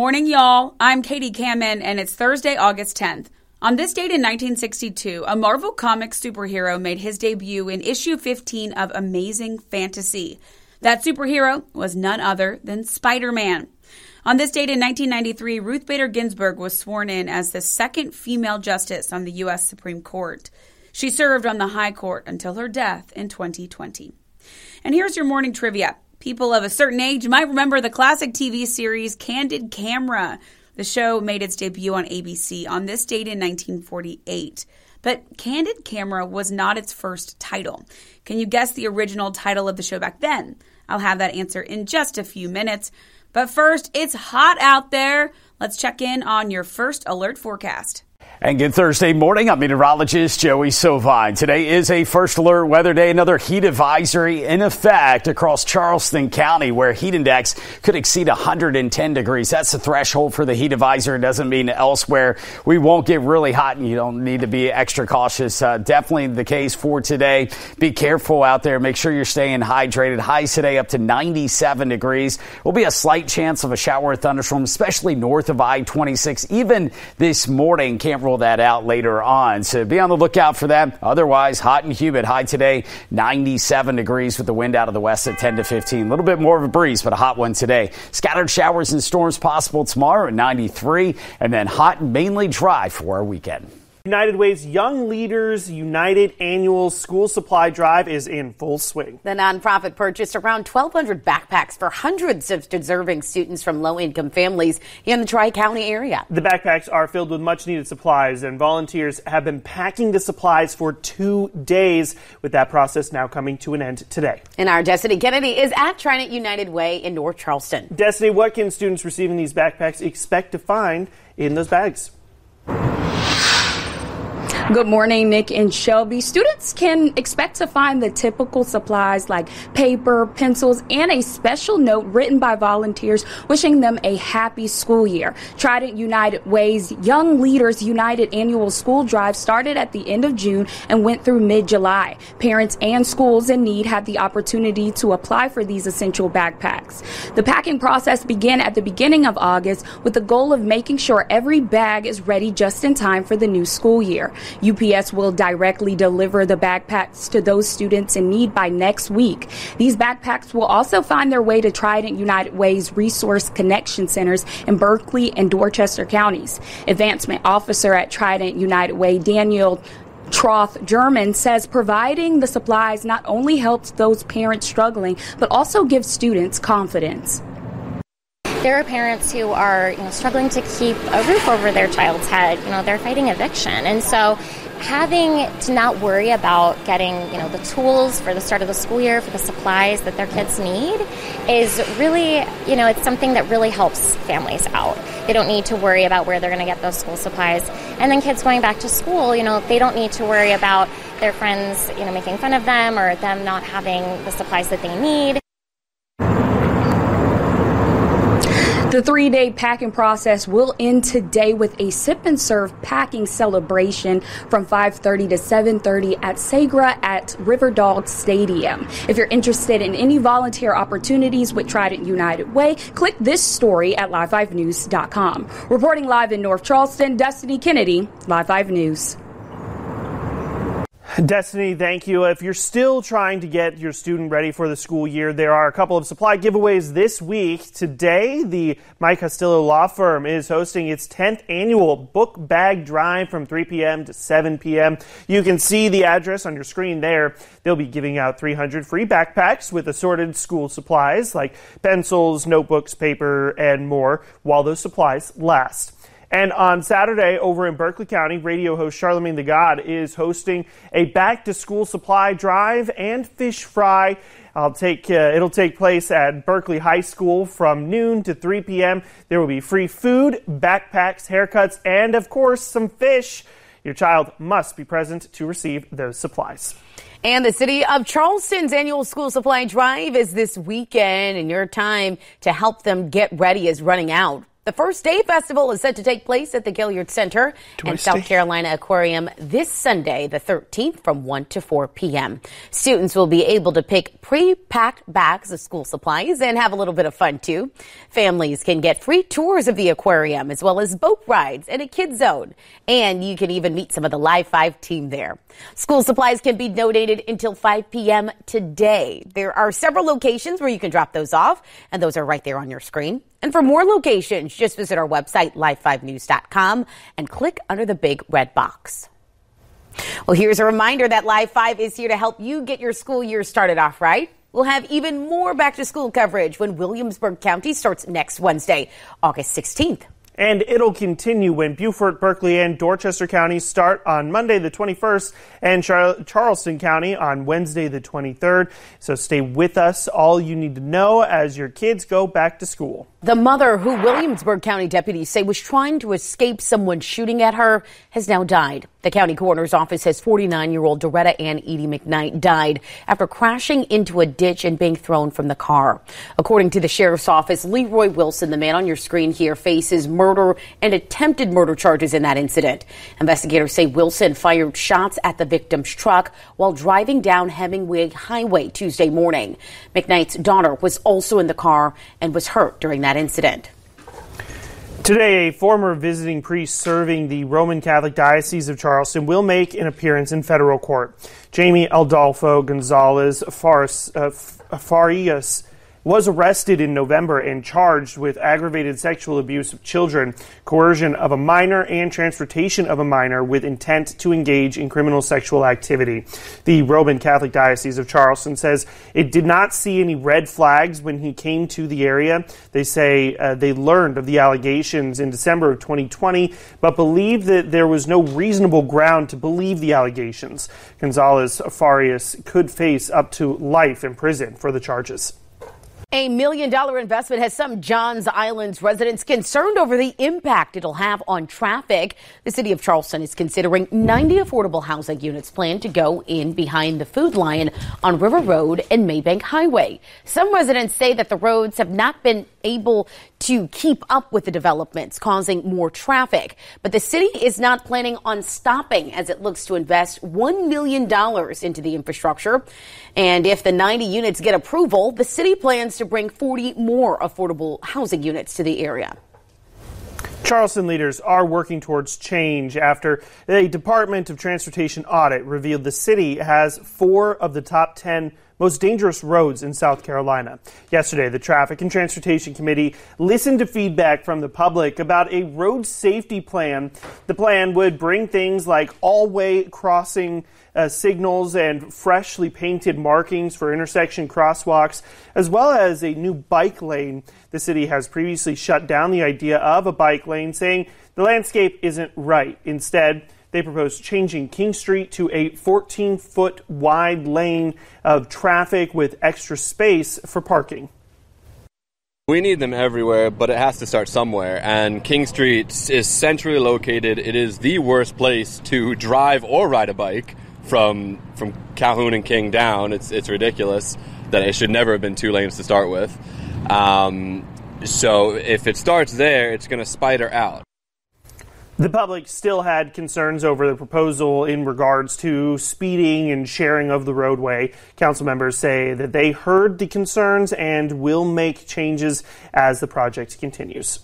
Morning, y'all. I'm Katie Kamen, and it's Thursday, August 10th. On this date in 1962, a Marvel Comics superhero made his debut in issue 15 of Amazing Fantasy. That superhero was none other than Spider Man. On this date in 1993, Ruth Bader Ginsburg was sworn in as the second female justice on the U.S. Supreme Court. She served on the High Court until her death in 2020. And here's your morning trivia. People of a certain age might remember the classic TV series Candid Camera. The show made its debut on ABC on this date in 1948. But Candid Camera was not its first title. Can you guess the original title of the show back then? I'll have that answer in just a few minutes. But first, it's hot out there. Let's check in on your first alert forecast. And good Thursday morning. I'm meteorologist Joey Sovine. Today is a first alert weather day. Another heat advisory in effect across Charleston County where heat index could exceed 110 degrees. That's the threshold for the heat advisory. It doesn't mean elsewhere we won't get really hot and you don't need to be extra cautious. Uh, definitely the case for today. Be careful out there. Make sure you're staying hydrated. Highs today up to 97 degrees. Will be a slight chance of a shower or thunderstorm, especially north of I-26. Even this morning, can't rule that out later on. So be on the lookout for that. Otherwise, hot and humid. High today, 97 degrees with the wind out of the west at 10 to 15. A little bit more of a breeze, but a hot one today. Scattered showers and storms possible tomorrow at 93, and then hot and mainly dry for our weekend. United Way's Young Leaders United annual school supply drive is in full swing. The nonprofit purchased around 1,200 backpacks for hundreds of deserving students from low income families in the Tri County area. The backpacks are filled with much needed supplies, and volunteers have been packing the supplies for two days, with that process now coming to an end today. And our Destiny Kennedy is at Trident United Way in North Charleston. Destiny, what can students receiving these backpacks expect to find in those bags? Good morning, Nick and Shelby. Students can expect to find the typical supplies like paper, pencils, and a special note written by volunteers wishing them a happy school year. Trident United Way's Young Leaders United annual school drive started at the end of June and went through mid July. Parents and schools in need had the opportunity to apply for these essential backpacks. The packing process began at the beginning of August with the goal of making sure every bag is ready just in time for the new school year. UPS will directly deliver the backpacks to those students in need by next week. These backpacks will also find their way to Trident United Way's resource connection centers in Berkeley and Dorchester counties. Advancement officer at Trident United Way, Daniel Troth German says providing the supplies not only helps those parents struggling, but also gives students confidence. There are parents who are you know, struggling to keep a roof over their child's head. You know, they're fighting eviction. And so having to not worry about getting you know the tools for the start of the school year for the supplies that their kids need is really you know it's something that really helps families out they don't need to worry about where they're going to get those school supplies and then kids going back to school you know they don't need to worry about their friends you know making fun of them or them not having the supplies that they need The three day packing process will end today with a sip and serve packing celebration from 5.30 to 7.30 at Segra at Riverdog Stadium. If you're interested in any volunteer opportunities with Trident United Way, click this story at live5news.com. Reporting live in North Charleston, Destiny Kennedy, Live 5 News. Destiny, thank you. If you're still trying to get your student ready for the school year, there are a couple of supply giveaways this week. Today, the Mike Castillo Law Firm is hosting its 10th annual book bag drive from 3 p.m. to 7 p.m. You can see the address on your screen there. They'll be giving out 300 free backpacks with assorted school supplies like pencils, notebooks, paper, and more while those supplies last. And on Saturday, over in Berkeley County, radio host Charlemagne the God is hosting a back to school supply drive and fish fry. I'll take, uh, it'll take place at Berkeley High School from noon to 3 p.m. There will be free food, backpacks, haircuts, and of course, some fish. Your child must be present to receive those supplies. And the city of Charleston's annual school supply drive is this weekend, and your time to help them get ready is running out. The first day festival is set to take place at the Gaillard Center and South Carolina Aquarium this Sunday, the 13th, from 1 to 4 p.m. Students will be able to pick pre-packed bags of school supplies and have a little bit of fun too. Families can get free tours of the aquarium as well as boat rides and a kid zone. And you can even meet some of the Live 5 team there. School supplies can be donated until 5 p.m. today. There are several locations where you can drop those off, and those are right there on your screen. And for more locations, just visit our website, live5news.com, and click under the big red box. Well, here's a reminder that Live 5 is here to help you get your school year started off right. We'll have even more back to school coverage when Williamsburg County starts next Wednesday, August 16th. And it'll continue when Beaufort, Berkeley, and Dorchester counties start on Monday the 21st and Char- Charleston County on Wednesday the 23rd. So stay with us. All you need to know as your kids go back to school. The mother, who Williamsburg County deputies say was trying to escape someone shooting at her, has now died. The county coroner's office says 49 year old Doretta Ann Edie McKnight died after crashing into a ditch and being thrown from the car. According to the sheriff's office, Leroy Wilson, the man on your screen here, faces murder and attempted murder charges in that incident. Investigators say Wilson fired shots at the victim's truck while driving down Hemingway Highway Tuesday morning. McKnight's daughter was also in the car and was hurt during that that incident. Today, a former visiting priest serving the Roman Catholic Diocese of Charleston will make an appearance in federal court. Jamie Adolfo Gonzalez uh, Farias was arrested in November and charged with aggravated sexual abuse of children, coercion of a minor, and transportation of a minor with intent to engage in criminal sexual activity. The Roman Catholic Diocese of Charleston says it did not see any red flags when he came to the area. They say uh, they learned of the allegations in December of 2020, but believed that there was no reasonable ground to believe the allegations. Gonzalez Farias could face up to life in prison for the charges. A million dollar investment has some Johns Island residents concerned over the impact it'll have on traffic. The city of Charleston is considering 90 affordable housing units planned to go in behind the Food Lion on River Road and Maybank Highway. Some residents say that the roads have not been able to keep up with the developments, causing more traffic. But the city is not planning on stopping as it looks to invest $1 million into the infrastructure. And if the 90 units get approval, the city plans to bring 40 more affordable housing units to the area. Charleston leaders are working towards change after a Department of Transportation audit revealed the city has four of the top 10 most dangerous roads in South Carolina. Yesterday, the Traffic and Transportation Committee listened to feedback from the public about a road safety plan. The plan would bring things like all way crossing uh, signals and freshly painted markings for intersection crosswalks, as well as a new bike lane. The city has previously shut down the idea of a bike lane, saying the landscape isn't right. Instead, they propose changing King Street to a 14 foot wide lane of traffic with extra space for parking. We need them everywhere, but it has to start somewhere. And King Street is centrally located. It is the worst place to drive or ride a bike from from Calhoun and King down. It's it's ridiculous that it should never have been two lanes to start with. Um, so if it starts there, it's going to spider out. The public still had concerns over the proposal in regards to speeding and sharing of the roadway. Council members say that they heard the concerns and will make changes as the project continues.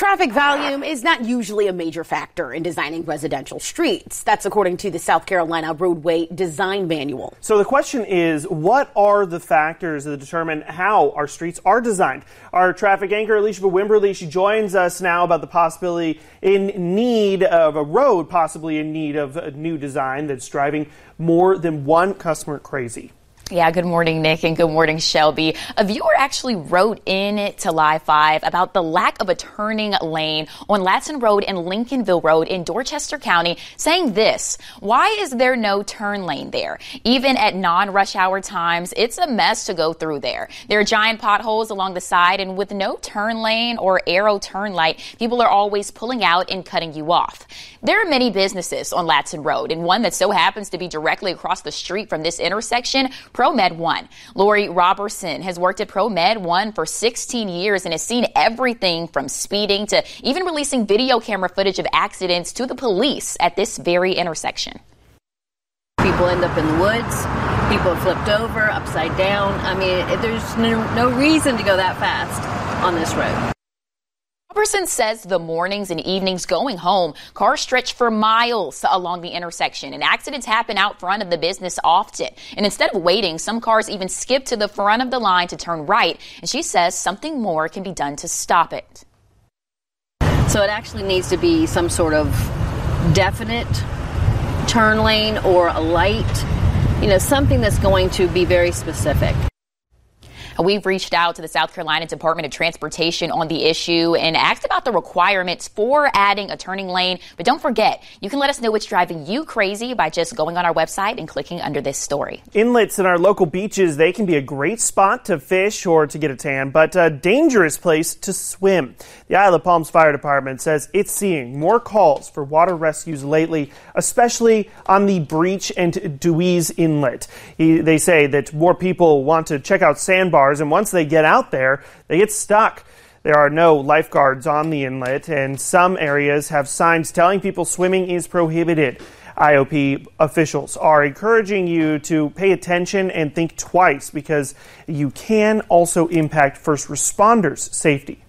Traffic volume is not usually a major factor in designing residential streets. That's according to the South Carolina Roadway Design Manual. So the question is, what are the factors that determine how our streets are designed? Our traffic anchor, Alicia Wimberly, she joins us now about the possibility in need of a road, possibly in need of a new design that's driving more than one customer crazy. Yeah, good morning, Nick, and good morning, Shelby. A viewer actually wrote in to Live 5 about the lack of a turning lane on Ladson Road and Lincolnville Road in Dorchester County, saying this Why is there no turn lane there? Even at non rush hour times, it's a mess to go through there. There are giant potholes along the side, and with no turn lane or arrow turn light, people are always pulling out and cutting you off. There are many businesses on Ladson Road, and one that so happens to be directly across the street from this intersection ProMed One. Lori Robertson has worked at ProMed One for 16 years and has seen everything from speeding to even releasing video camera footage of accidents to the police at this very intersection. People end up in the woods. People are flipped over, upside down. I mean, there's no, no reason to go that fast on this road. Robertson says the mornings and evenings going home, cars stretch for miles along the intersection and accidents happen out front of the business often. And instead of waiting, some cars even skip to the front of the line to turn right. And she says something more can be done to stop it. So it actually needs to be some sort of definite turn lane or a light, you know, something that's going to be very specific. Uh, we've reached out to the South Carolina Department of Transportation on the issue and asked about the requirements for adding a turning lane. But don't forget, you can let us know what's driving you crazy by just going on our website and clicking under this story. Inlets in our local beaches, they can be a great spot to fish or to get a tan, but a dangerous place to swim. The Isle of Palms Fire Department says it's seeing more calls for water rescues lately, especially on the Breach and Dewees Inlet. He, they say that more people want to check out sandbars and once they get out there, they get stuck. There are no lifeguards on the inlet, and some areas have signs telling people swimming is prohibited. IOP officials are encouraging you to pay attention and think twice because you can also impact first responders' safety.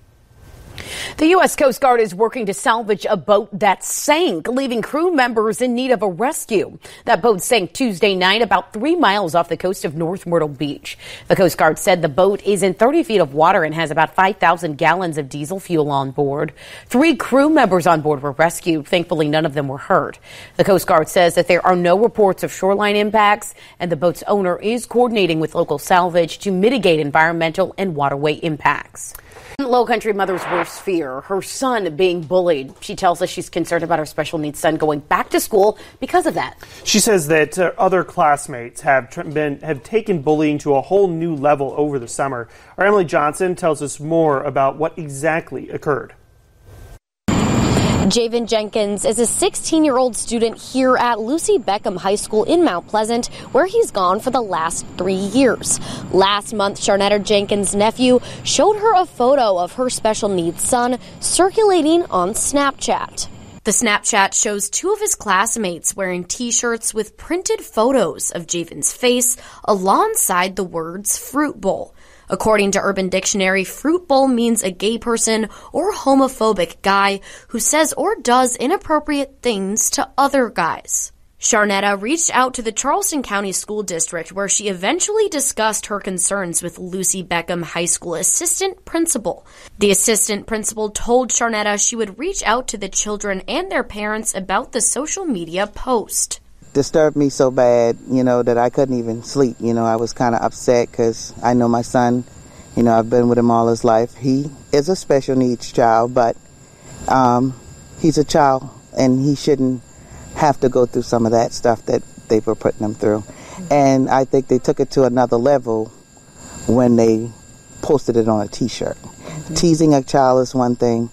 The U.S. Coast Guard is working to salvage a boat that sank, leaving crew members in need of a rescue. That boat sank Tuesday night about three miles off the coast of North Myrtle Beach. The Coast Guard said the boat is in 30 feet of water and has about 5,000 gallons of diesel fuel on board. Three crew members on board were rescued. Thankfully, none of them were hurt. The Coast Guard says that there are no reports of shoreline impacts, and the boat's owner is coordinating with local salvage to mitigate environmental and waterway impacts. Low country mother's worst fear, her son being bullied. She tells us she's concerned about her special needs son going back to school because of that. She says that uh, other classmates have tr- been have taken bullying to a whole new level over the summer. Our Emily Johnson tells us more about what exactly occurred. Javen Jenkins is a 16 year old student here at Lucy Beckham High School in Mount Pleasant, where he's gone for the last three years. Last month, Sharnetta Jenkins' nephew showed her a photo of her special needs son circulating on Snapchat. The Snapchat shows two of his classmates wearing t-shirts with printed photos of Javen's face alongside the words fruit bowl. According to Urban Dictionary, fruit bowl means a gay person or homophobic guy who says or does inappropriate things to other guys. Sharnetta reached out to the Charleston County School District where she eventually discussed her concerns with Lucy Beckham High School assistant principal. The assistant principal told Sharnetta she would reach out to the children and their parents about the social media post disturbed me so bad, you know, that I couldn't even sleep. You know, I was kind of upset because I know my son, you know, I've been with him all his life. He is a special needs child, but um, he's a child and he shouldn't have to go through some of that stuff that they were putting him through. And I think they took it to another level when they posted it on a t shirt. Mm-hmm. Teasing a child is one thing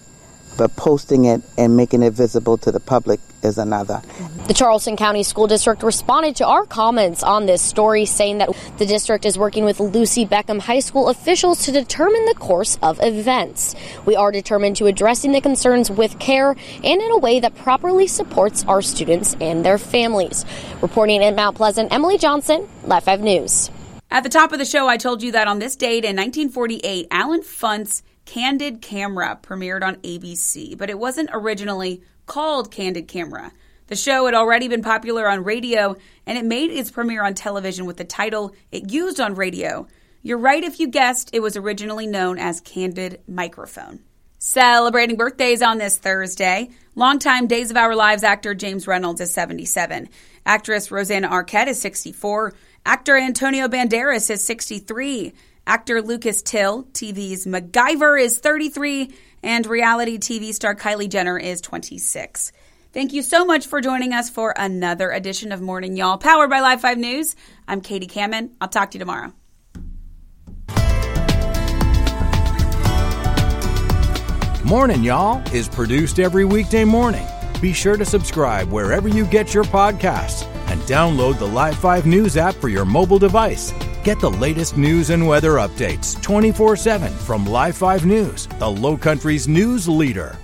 but posting it and making it visible to the public is another. The Charleston County School District responded to our comments on this story, saying that the district is working with Lucy Beckham High School officials to determine the course of events. We are determined to addressing the concerns with care and in a way that properly supports our students and their families. Reporting in Mount Pleasant, Emily Johnson, Live 5 News. At the top of the show, I told you that on this date in 1948, Allen Funt's Candid Camera premiered on ABC, but it wasn't originally called Candid Camera. The show had already been popular on radio, and it made its premiere on television with the title it used on radio. You're right if you guessed it was originally known as Candid Microphone. Celebrating birthdays on this Thursday, longtime Days of Our Lives actor James Reynolds is 77. Actress Rosanna Arquette is 64. Actor Antonio Banderas is 63. Actor Lucas Till, TV's MacGyver, is 33, and reality TV star Kylie Jenner is 26. Thank you so much for joining us for another edition of Morning Y'all, powered by Live 5 News. I'm Katie Kamen. I'll talk to you tomorrow. Morning Y'all is produced every weekday morning. Be sure to subscribe wherever you get your podcasts and download the Live 5 News app for your mobile device. Get the latest news and weather updates 24 7 from Live 5 News, the Low Country's news leader.